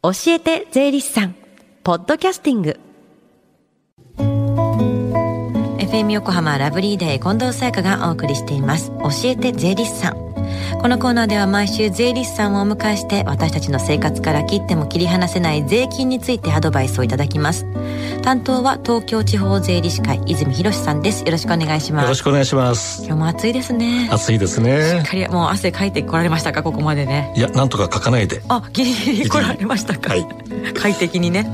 教えて税理士さん。ポッドキャスティング。FM 横浜ラブリーデー近藤沙耶香がお送りしています。教えて税理士さん。このコーナーでは毎週税理士さんをお迎えして私たちの生活から切っても切り離せない税金についてアドバイスをいただきます。担当は東京地方税理士会泉博さんです。よろしくお願いします。よろしくお願いします。今日も暑いですね。暑いですね。しっかりもう汗かいてこられましたかここまでね。いやなんとかかかないで。あギリギリ来られましたか、はい、快適にね。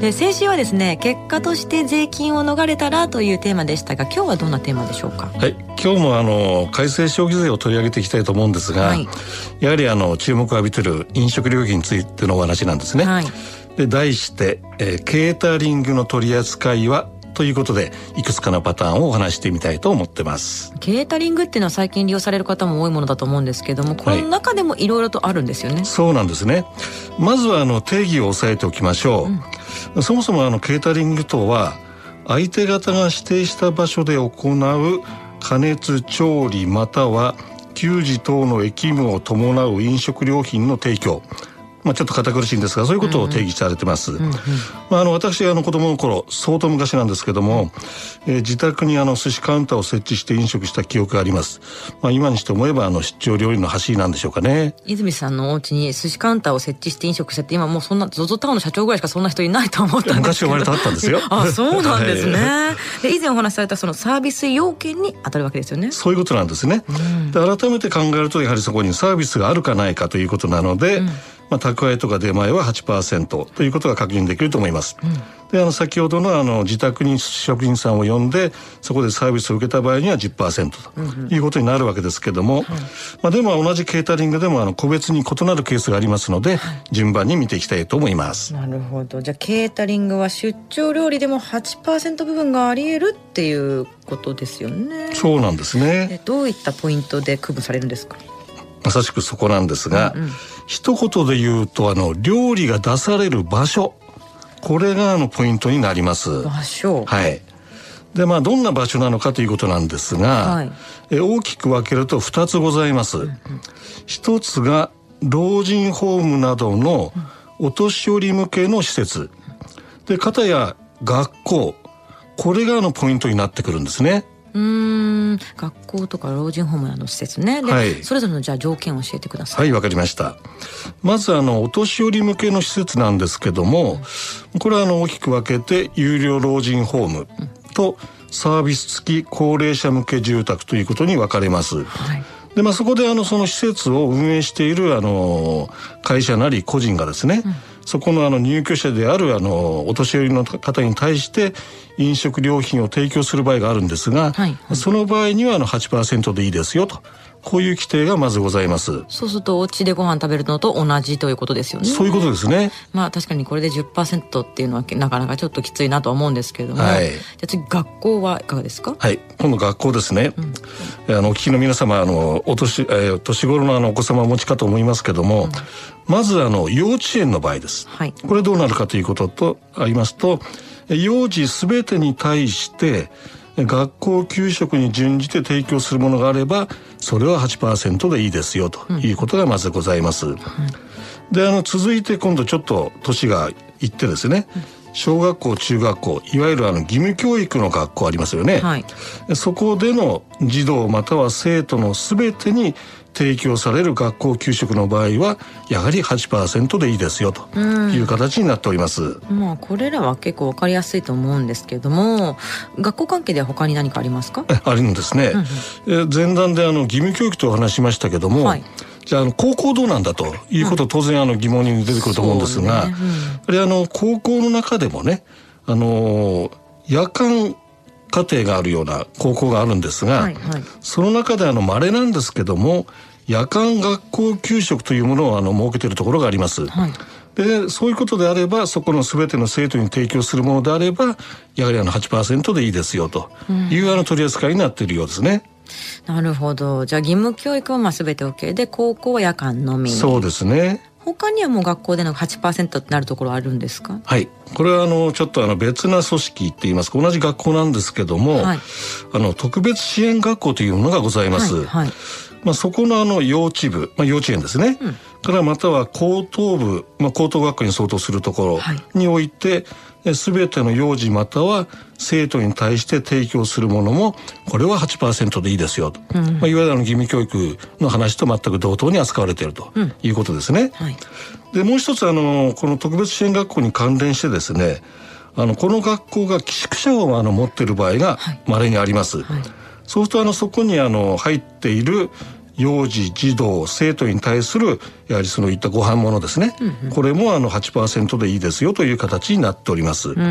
で先週はですね結果として税金を逃れたらというテーマでしたが今日はどんなテーマでしょうか？はい。今日もあの改正消費税を取り上げていきたいと思うんですが、はい、やはりあの注目を浴びてる飲食料品についてのお話なんですね、はい、で題して、えー、ケータリングの取り扱いはということでいくつかのパターンをお話してみたいと思ってます。ケータリングっていうのは最近利用される方も多いものだと思うんですけどもこの中でもいろいろとあるんですよね、はい、そうなんですね。まずはあの定義を押さえておきましょう、うん、そもそもあのケータリングとは相手方が指定した場所で行う加熱調理または給仕等の役務を伴う飲食料品の提供。まあ、ちょっと堅苦しいんですがそういうことを定義されてます。うんうん、まあ、あの私あの子供の頃相当昔なんですけども、えー、自宅にあの寿司カウンターを設置して飲食した記憶があります。まあ、今にして思えばあの出張料理の走りなんでしょうかね。泉さんのお家に寿司カウンターを設置して飲食してって今もうそんな ZOZO タウンの社長ぐらいしかそんな人いないと思ったんですけど。昔は割とあったんですよ。あそうなんですね。はい、で以前お話しされたそのサービス要件に当たるわけですよね。そういうことなんですね。うん、で改めて考えるとやはりそこにサービスがあるかないかということなので。うんまあ、宅配とか出前は8%ということが確認できると思います。うん、であの先ほどのあの自宅に職人さんを呼んでそこでサービスを受けた場合には10%ということになるわけですけども、うんうん、まあ、でも同じケータリングでもあの個別に異なるケースがありますので、はい、順番に見ていきたいと思います。なるほどじゃあケータリングは出張料理でも8%部分があり得るっていうことですよね。そうなんですね。どういったポイントで区分されるんですか？まさしくそこなんですが、うんうん、一言で言うとあの料理が出される場所。これがあのポイントになります。場所。はい。でまあどんな場所なのかということなんですが、はい、え大きく分けると2つございます、うんうん、一つが老人ホームなどのお年寄り向けの施設。で方や学校。これがあのポイントになってくるんですねうん学校とか老人ホームなど施設ね。で、はい、それぞれのじゃあ条件を教えてください。はいわかりました。まずあのお年寄り向けの施設なんですけども、うん、これはあの大きく分けて有料老人ホームとサービス付き高齢者向け住宅ということに分かれます、はい。でまあ、そこであのその施設を運営しているあの会社なり個人がですね、うんそこのあの入居者であるあのお年寄りの方に対して飲食料品を提供する場合があるんですが、はい。はい、その場合にはあの8%でいいですよとこういう規定がまずございます。そうするとお家でご飯食べるのと同じということですよね。そういうことですね。まあ確かにこれで10%っていうのはなかなかちょっときついなと思うんですけれども、はい、じゃあ次学校はいかがですか？はい、今度学校ですね。うん、あのお聞きの皆様あのお年、えー、年頃のあのお子様をお持ちかと思いますけども、うん、まずあの幼稚園の場合です。はい、これどうなるかということとありますと、幼児すべてに対して学校給食に準じて提供するものがあればそれは8%でいいですよということがまずございます。うん、であの続いて今度ちょっと年がいってですね、小学校中学校いわゆるあの義務教育の学校ありますよね、はい、そこでの児童または生徒の全てに提供される学校給食の場合はやはり8%でいいですよという形になっております、うん、まあこれらは結構分かりやすいと思うんですけども学校関係では他に何かありますか？あるんですね、うんうん、前段であの義務教育とお話しましたけども、はい。じゃあの高校どうなんだということ当然あの疑問に出てくると思うんですが、ね。うん、あの高校の中でもねあの夜間家庭があるような高校があるんですが、はいはい、その中であの稀なんですけども夜間学校給食というものをあの設けているところがあります。はい。でそういうことであればそこの全ての生徒に提供するものであればやはりあの8%でいいですよという、うん、あの取り扱いになっているようですね。なるほど。じゃあ義務教育はまあ全て OK で高校は夜間のみ。そうですね他にはもう学校での8%ってなるところあるんですか？はい。これはあのちょっとあの別な組織って言いますか同じ学校なんですけども、はい、あの特別支援学校というものがございます、はい、はい。まあ、そこのあの幼稚部、まあ、幼稚園ですね、うん、からまたは高等部、まあ、高等学校に相当するところにおいて、はい、全ての幼児または生徒に対して提供するものもこれは8%でいいですよと、うん、まあ、いわゆる義務教育の話と全く同等に扱われているということですね。うんはい、でもう一つあのこの特別支援学校に関連してですねあのこの学校が寄宿舎をあの持っている場合が稀にあります。はい、そうするとあのそこにあの入っている幼児児童生徒に対するやはりそのいったご飯物ですね、うんうん、これもあの8%でいいですよという形になっております。うん、で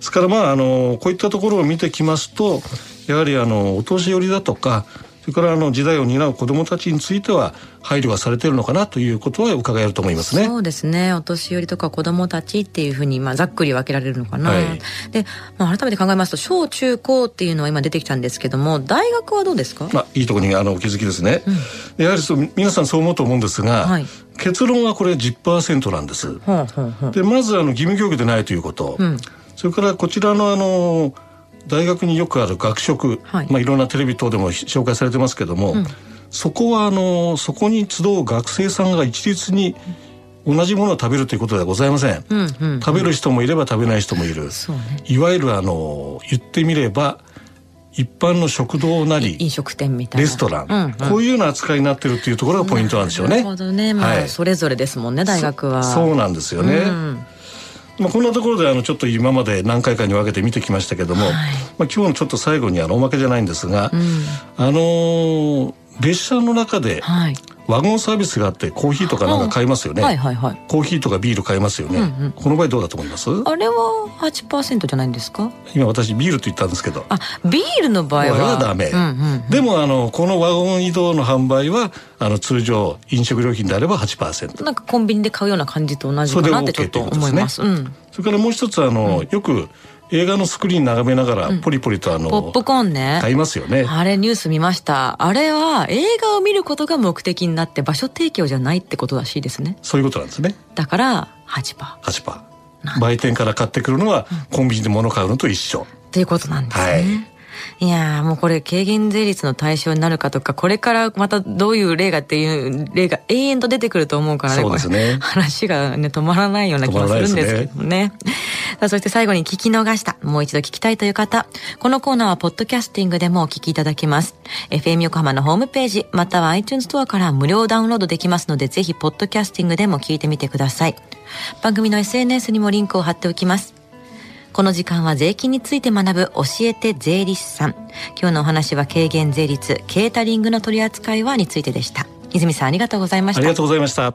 すからまああのこういったところを見てきますとやはりあのお年寄りだとかそれからあの時代を担う子どもたちについては配慮がされているのかなということは伺えると思いますね。そうですね。お年寄りとか子どもたちっていうふうにまあざっくり分けられるのかな。はい、で、まあ、改めて考えますと小中高っていうのは今出てきたんですけども大学はどうですか？まあいいところにあのお気づきですね。うん、やはりそう皆さんそう思うと思うんですが。はい結論はこれ10%なんです。ほうほうほうでまずあの義務教育でないということ、うん、それからこちらのあの大学によくある学食、はい、まあ、いろんなテレビ等でも紹介されてますけども、うん、そこはあのそこに集う学生さんが一律に同じものを食べるということではございません、うんうんうん、食べる人もいれば食べない人もいる、ね、いわゆるあの言ってみれば一般の食堂なり飲食店みたいな。レストラン、うんうん、こういうような扱いになってるっていうところがポイントなんですよね。なるほどね、まあ、はい、それぞれですもんね大学は。そうなんですよね。うんまあ、こんなところであのちょっと今まで何回かに分けて見てきましたけども、はい、まあ、今日のちょっと最後にあのおまけじゃないんですが、うん、あのー、列車の中で、はいワゴンサービスがあってコーヒーとかなんか買いますよね、はいはいはい、コーヒーとかビール買いますよね、うんうん、この場合どうだと思います？あれは8%じゃないんですか？今私ビールと言ったんですけど。あビールの場合は？はダメ、うんうんうん、でもあのこのワゴン移動の販売はあの通常飲食料品であれば8%なんかコンビニで買うような感じと同じかなってちょっと思います、ねうん、それからもう一つあの、うん、よく映画のスクリーン眺めながらポリポリとあの、ポップコーンね。買いますよね。あれニュース見ました。あれは映画を見ることが目的になって場所提供じゃないってことらしいですね。そういうことなんですね。だから8%パ。ー8%売店から買ってくるのはコンビニで物買うのと一緒、っていうことなんですね、はい。いやもうこれ軽減税率の対象になるかとか、これからまたどういう例がっていう例が永遠と出てくると思うからね。そうですね。話がね、止まらないような気がするんですけどもね。ねさあ、そして最後に聞き逃した、もう一度聞きたいという方、このコーナーはポッドキャスティングでもお聞きいただけます。FM 横浜のホームページ、または iTunes ストアから無料ダウンロードできますので、ぜひポッドキャスティングでも聞いてみてください。番組の SNS にもリンクを貼っておきます。この時間は税金について学ぶ教えて税理士さん。今日のお話は軽減税率、ケータリングの取り扱いはについてでした。泉さんありがとうございました。ありがとうございました。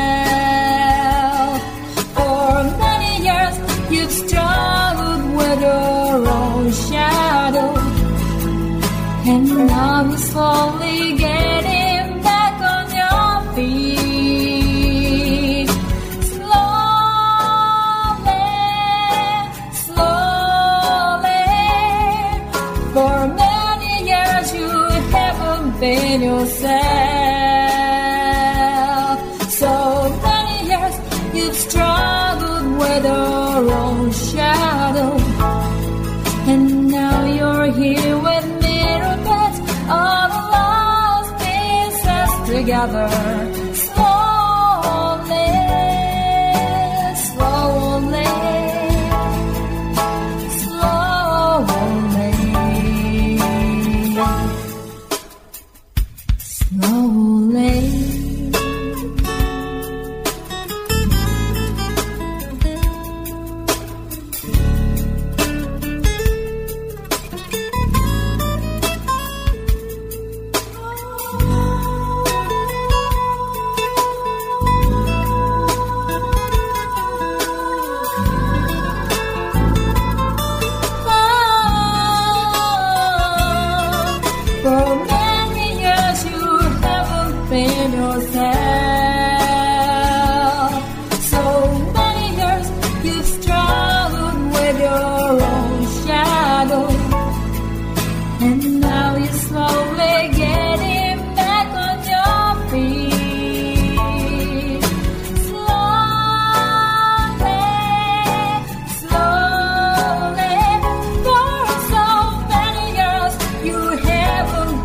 In yourself. So many years you've struggled with your own shadow, and now you're here with mirror the lost pieces together.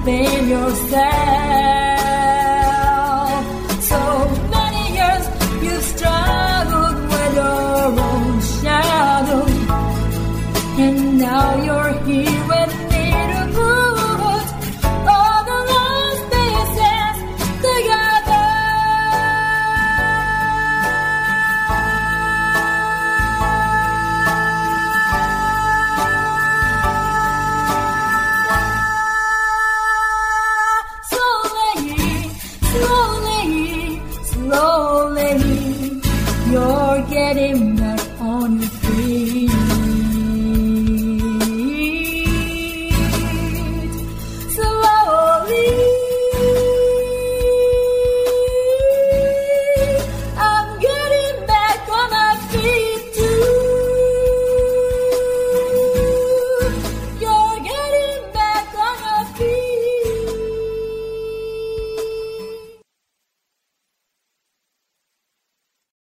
within yourself.